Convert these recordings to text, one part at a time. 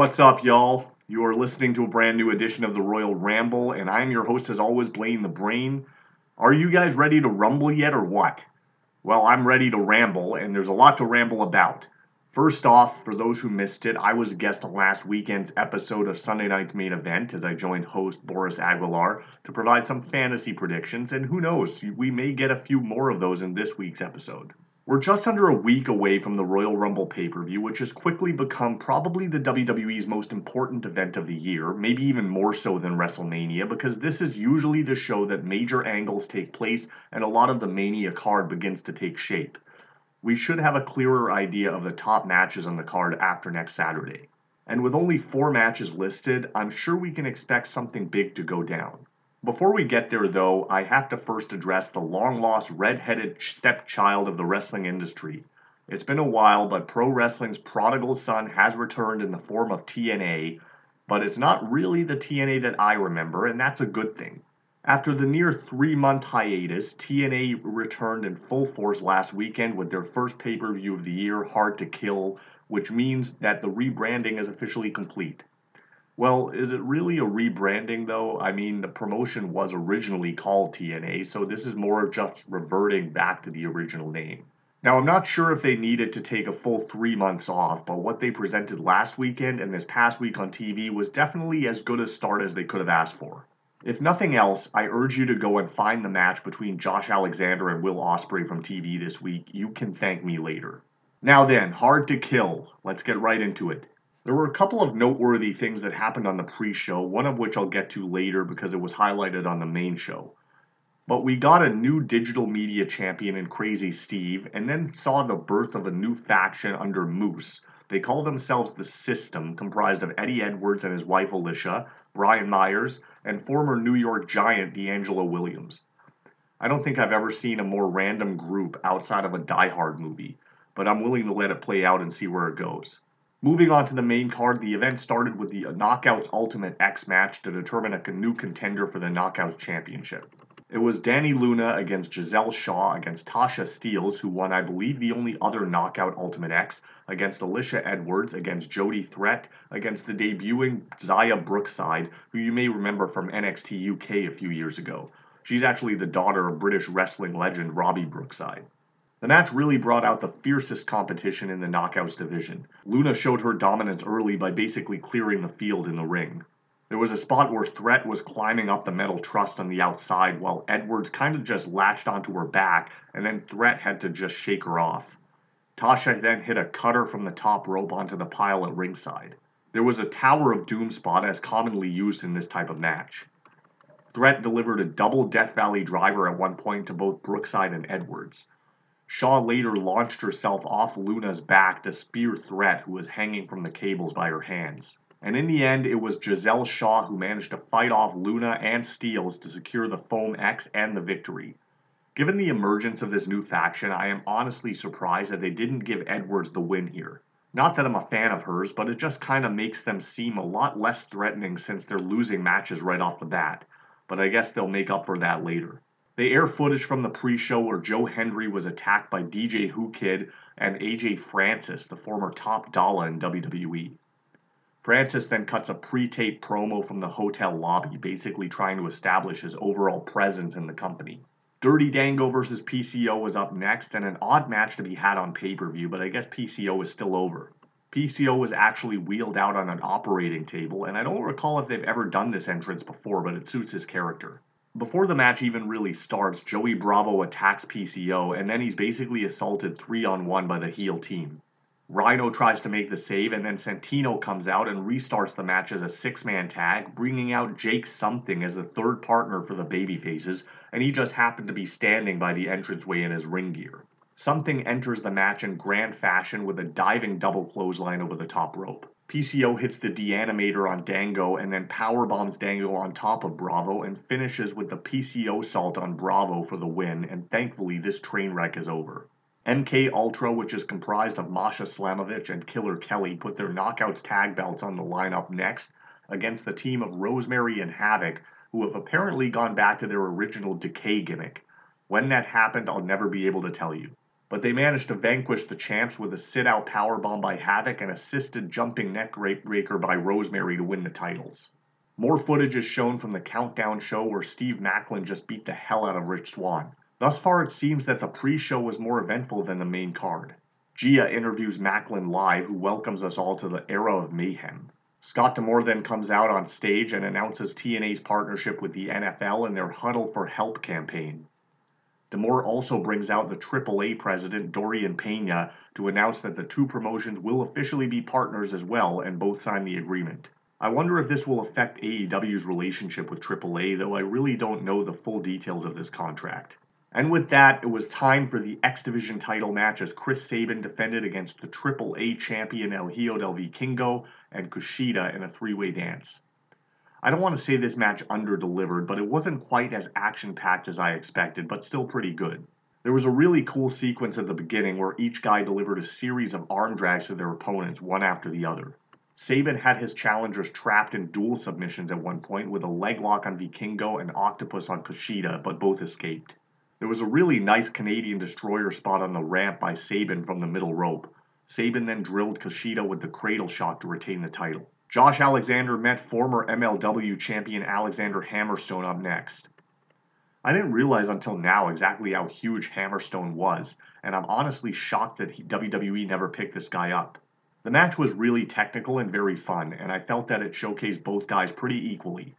What's up, y'all? You are listening to a brand new edition of the Royal Ramble, and I'm your host, as always, Blaine the Brain. Are you guys ready to rumble yet, or what? Well, I'm ready to ramble, and there's a lot to ramble about. First off, for those who missed it, I was a guest on last weekend's episode of Sunday Night's Main Event as I joined host Boris Aguilar to provide some fantasy predictions, and who knows, we may get a few more of those in this week's episode. We're just under a week away from the Royal Rumble pay per view, which has quickly become probably the WWE's most important event of the year, maybe even more so than WrestleMania, because this is usually the show that major angles take place and a lot of the Mania card begins to take shape. We should have a clearer idea of the top matches on the card after next Saturday. And with only four matches listed, I'm sure we can expect something big to go down. Before we get there, though, I have to first address the long lost red headed stepchild of the wrestling industry. It's been a while, but pro wrestling's prodigal son has returned in the form of TNA, but it's not really the TNA that I remember, and that's a good thing. After the near three month hiatus, TNA returned in full force last weekend with their first pay per view of the year, Hard to Kill, which means that the rebranding is officially complete. Well, is it really a rebranding though? I mean, the promotion was originally called TNA, so this is more of just reverting back to the original name. Now, I'm not sure if they needed to take a full three months off, but what they presented last weekend and this past week on TV was definitely as good a start as they could have asked for. If nothing else, I urge you to go and find the match between Josh Alexander and Will Ospreay from TV this week. You can thank me later. Now then, hard to kill. Let's get right into it. There were a couple of noteworthy things that happened on the pre show, one of which I'll get to later because it was highlighted on the main show. But we got a new digital media champion in Crazy Steve, and then saw the birth of a new faction under Moose. They call themselves the System, comprised of Eddie Edwards and his wife Alicia, Brian Myers, and former New York Giant DeAngelo Williams. I don't think I've ever seen a more random group outside of a Die Hard movie, but I'm willing to let it play out and see where it goes. Moving on to the main card, the event started with the Knockouts Ultimate X match to determine a new contender for the Knockouts Championship. It was Dani Luna against Giselle Shaw against Tasha Steelz, who won, I believe, the only other Knockout Ultimate X, against Alicia Edwards, against Jody Threat, against the debuting Xia Brookside, who you may remember from NXT UK a few years ago. She's actually the daughter of British wrestling legend Robbie Brookside. The match really brought out the fiercest competition in the knockouts division. Luna showed her dominance early by basically clearing the field in the ring. There was a spot where Threat was climbing up the metal truss on the outside while Edwards kind of just latched onto her back and then Threat had to just shake her off. Tasha then hit a cutter from the top rope onto the pile at ringside. There was a Tower of Doom spot as commonly used in this type of match. Threat delivered a double Death Valley driver at one point to both Brookside and Edwards. Shaw later launched herself off Luna's back to spear Threat, who was hanging from the cables by her hands. And in the end, it was Giselle Shaw who managed to fight off Luna and Steelz to secure the Foam X and the victory. Given the emergence of this new faction, I am honestly surprised that they didn't give Edwards the win here. Not that I'm a fan of hers, but it just kind of makes them seem a lot less threatening since they're losing matches right off the bat. But I guess they'll make up for that later. They air footage from the pre-show where Joe Hendry was attacked by DJ Whoo Kid and AJ Francis, the former Top Dolla in WWE. Francis then cuts a pre-tape promo from the hotel lobby, basically trying to establish his overall presence in the company. Dirty Dango versus PCO was up next, and an odd match to be had on pay-per-view, but I guess PCO is still over. PCO was actually wheeled out on an operating table, and I don't recall if they've ever done this entrance before, but it suits his character. Before the match even really starts, Joey Bravo attacks PCO, and then he's basically assaulted three on one by the heel team. Rhino tries to make the save, and then Santino comes out and restarts the match as a six man tag, bringing out Jake Something as the third partner for the babyfaces, and he just happened to be standing by the entranceway in his ring gear. Something enters the match in grand fashion with a diving double clothesline over the top rope. PCO hits the deanimator on Dango and then power bombs Dango on top of Bravo and finishes with the PCOsault on Bravo for the win, and thankfully this train wreck is over. MK Ultra, which is comprised of Masha Slamovich and Killer Kelly, put their knockouts tag belts on the lineup next against the team of Rosemary and Havoc, who have apparently gone back to their original decay gimmick. When that happened, I'll never be able to tell you. But they managed to vanquish the champs with a sit out powerbomb by Havoc and assisted jumping neck breaker by Rosemary to win the titles. More footage is shown from the countdown show where Steve Maclin just beat the hell out of Rich Swann. Thus far, it seems that the pre show was more eventful than the main card. Gia interviews Maclin live, who welcomes us all to the era of mayhem. Scott D'Amore then comes out on stage and announces TNA's partnership with the NFL and their Huddle for Help campaign. D'Amore also brings out the AAA president, Dorian Pena, to announce that the two promotions will officially be partners as well and both sign the agreement. I wonder if this will affect AEW's relationship with AAA, though I really don't know the full details of this contract. And with that, it was time for the X Division title match as Chris Sabin defended against the AAA champion El Hijo del Vikingo and Kushida in a three way dance. I don't want to say this match under-delivered, but it wasn't quite as action-packed as I expected, but still pretty good. There was a really cool sequence at the beginning where each guy delivered a series of arm drags to their opponents, one after the other. Sabin had his challengers trapped in dual submissions at one point with a leg lock on Vikingo and Octopus on Kushida, but both escaped. There was a really nice Canadian destroyer spot on the ramp by Sabin from the middle rope. Sabin then drilled Kushida with the Cradle Shock to retain the title. Josh Alexander met former MLW champion Alexander Hammerstone up next. I didn't realize until now exactly how huge Hammerstone was, and I'm honestly shocked that he, WWE never picked this guy up. The match was really technical and very fun, and I felt that it showcased both guys pretty equally.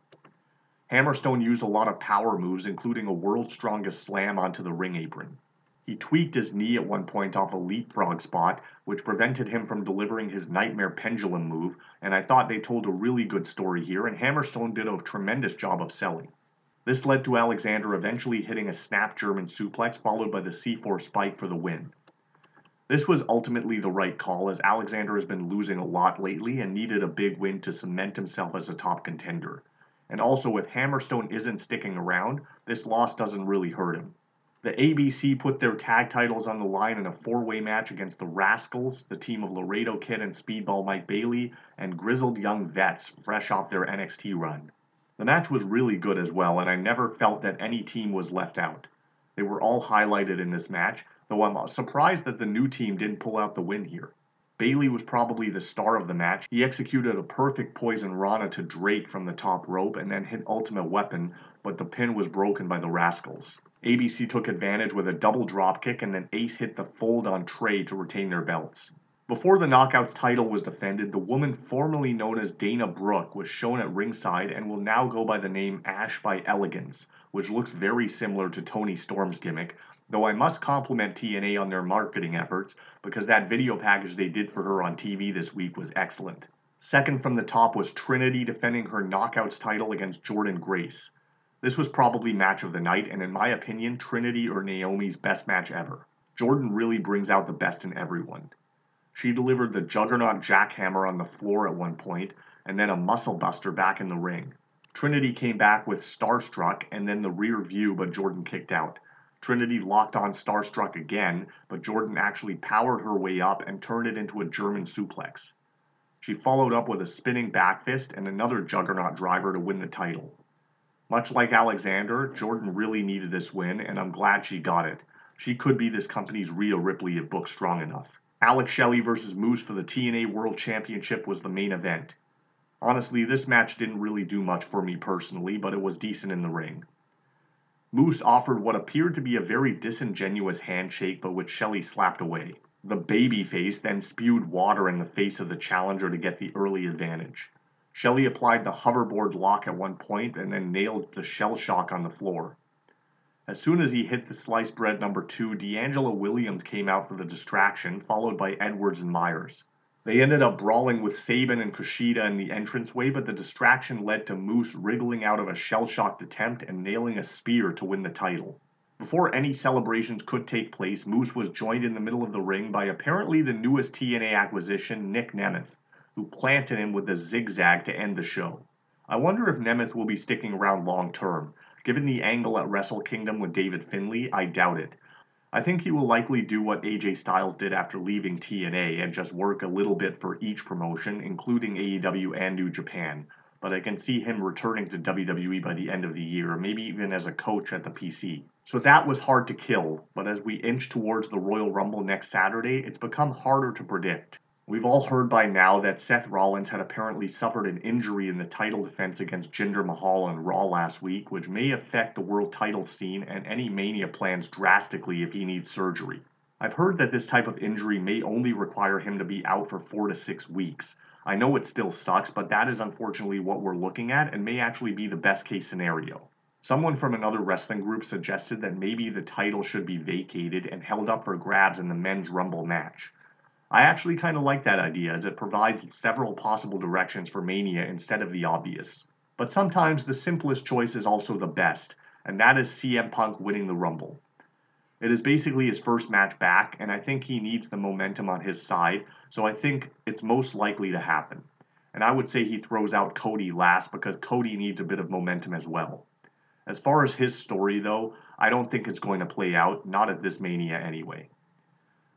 Hammerstone used a lot of power moves, including a world's strongest slam onto the ring apron. He tweaked his knee at one point off a leapfrog spot, which prevented him from delivering his nightmare pendulum move, and I thought they told a really good story here, and Hammerstone did a tremendous job of selling. This led to Alexander eventually hitting a snap German suplex, followed by the C4 spike for the win. This was ultimately the right call as Alexander has been losing a lot lately and needed a big win to cement himself as a top contender. And also, if Hammerstone isn't sticking around, this loss doesn't really hurt him. The ABC put their tag titles on the line in a four way match against the Rascalz, the team of Laredo Kid and Speedball Mike Bailey, and grizzled young vets fresh off their NXT run. The match was really good as well, and I never felt that any team was left out. They were all highlighted in this match, though I'm surprised that the new team didn't pull out the win here. Bailey was probably the star of the match. He executed a perfect poison rana to Drake from the top rope and then hit Ultimate Weapon, but the pin was broken by the Rascalz. ABC took advantage with a double dropkick and then Ace hit the fold on Trey to retain their belts. Before the Knockouts title was defended, the woman formerly known as Dana Brooke was shown at ringside and will now go by the name Ash by Elegance, which looks very similar to Toni Storm's gimmick, Though I must compliment TNA on their marketing efforts because that video package they did for her on TV this week was excellent. Second from the top was Trinity defending her Knockouts title against Jordynne Grace. This was probably match of the night, and in my opinion, Trinity or Naomi's best match ever. Jordynne really brings out the best in everyone. She delivered the Juggernaut jackhammer on the floor at one point, and then a muscle buster back in the ring. Trinity came back with Starstruck and then the rear view, but Jordynne kicked out. Trinity locked on Starstruck again, but Jordynne actually powered her way up and turned it into a German suplex. She followed up with a spinning back fist and another juggernaut driver to win the title. Much like Alexander, Jordynne really needed this win, and I'm glad she got it. She could be this company's Rhea Ripley if booked strong enough. Alex Shelley versus Moose for the TNA World Championship was the main event. Honestly, this match didn't really do much for me personally, but it was decent in the ring. Moose offered what appeared to be a very disingenuous handshake, but which Shelley slapped away. The babyface then spewed water in the face of the challenger to get the early advantage. Shelley applied the hoverboard lock at one point and then nailed the shell shock on the floor. As soon as he hit the sliced bread number two, DeAngelo Williams came out for the distraction, followed by Edwards and Myers. They ended up brawling with Sabin and Kushida in the entranceway, but the distraction led to Moose wriggling out of a shell shocked attempt and nailing a spear to win the title. Before any celebrations could take place, Moose was joined in the middle of the ring by apparently the newest TNA acquisition, Nick Nemeth, who planted him with a zigzag to end the show. I wonder if Nemeth will be sticking around long term. Given the angle at Wrestle Kingdom with David Finlay, I doubt it. I think he will likely do what AJ Styles did after leaving TNA and just work a little bit for each promotion, including AEW and New Japan. But I can see him returning to WWE by the end of the year, maybe even as a coach at the PC. So that was hard to kill, but as we inch towards the Royal Rumble next Saturday, it's become harder to predict. We've all heard by now that Seth Rollins had apparently suffered an injury in the title defense against Jinder Mahal on Raw last week, which may affect the world title scene and any Mania plans drastically if he needs surgery. I've heard that this type of injury may only require him to be out for four to six weeks. I know it still sucks, but that is unfortunately what we're looking at and may actually be the best case scenario. Someone from another wrestling group suggested that maybe the title should be vacated and held up for grabs in the men's Rumble match. I actually kind of like that idea as it provides several possible directions for Mania instead of the obvious. But sometimes the simplest choice is also the best, and that is CM Punk winning the Rumble. It is basically his first match back, and I think he needs the momentum on his side, so I think it's most likely to happen. And I would say he throws out Cody last because Cody needs a bit of momentum as well. As far as his story, though, I don't think it's going to play out, not at this Mania anyway.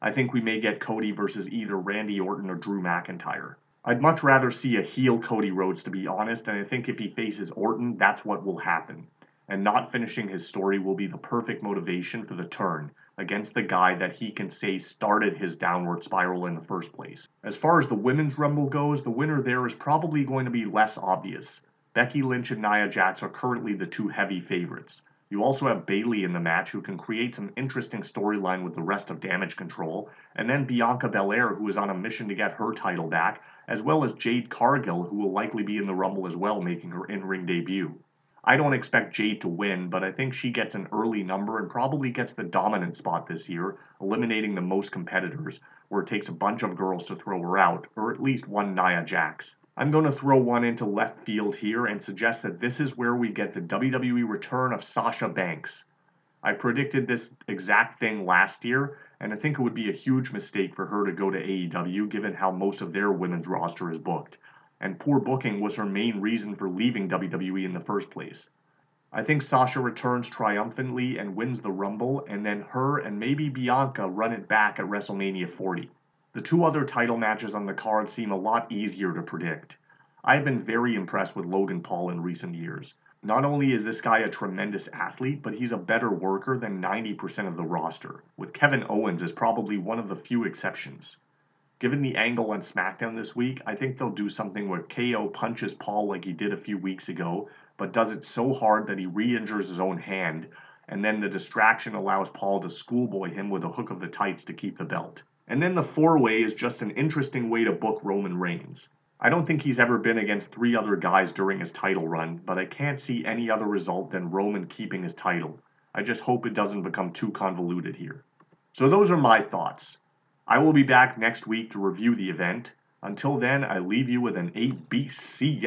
I think we may get Cody versus either Randy Orton or Drew McIntyre. I'd much rather see a heel Cody Rhodes, to be honest, and I think if he faces Orton, that's what will happen and not finishing his story will be the perfect motivation for the turn against the guy that he can say started his downward spiral in the first place. As far as the women's rumble goes, the winner there is probably going to be less obvious. Becky Lynch and Nia Jax are currently the two heavy favorites. You also have Bayley in the match who can create some interesting storyline with the rest of Damage Control, and then Bianca Belair who is on a mission to get her title back, as well as Jade Cargill who will likely be in the Rumble as well making her in-ring debut. I don't expect Jade to win, but I think she gets an early number and probably gets the dominant spot this year, eliminating the most competitors, where it takes a bunch of girls to throw her out, or at least one Nia Jax. I'm going to throw one into left field here and suggest that this is where we get the WWE return of Sasha Banks. I predicted this exact thing last year, and I think it would be a huge mistake for her to go to AEW given how most of their women's roster is booked and poor booking was her main reason for leaving WWE in the first place. I think Sasha returns triumphantly and wins the Rumble, and then her and maybe Bianca run it back at WrestleMania 40. The two other title matches on the card seem a lot easier to predict. I've been very impressed with Logan Paul in recent years. Not only is this guy a tremendous athlete, but he's a better worker than 90% of the roster, with Kevin Owens as probably one of the few exceptions. Given the angle on SmackDown this week, I think they'll do something where KO punches Paul like he did a few weeks ago, but does it so hard that he re injures his own hand, and then the distraction allows Paul to schoolboy him with a hook of the tights to keep the belt. And then the four way is just an interesting way to book Roman Reigns. I don't think he's ever been against three other guys during his title run, but I can't see any other result than Roman keeping his title. I just hope it doesn't become too convoluted here. So, those are my thoughts. I will be back next week to review the event. Until then, I leave you with an ABC.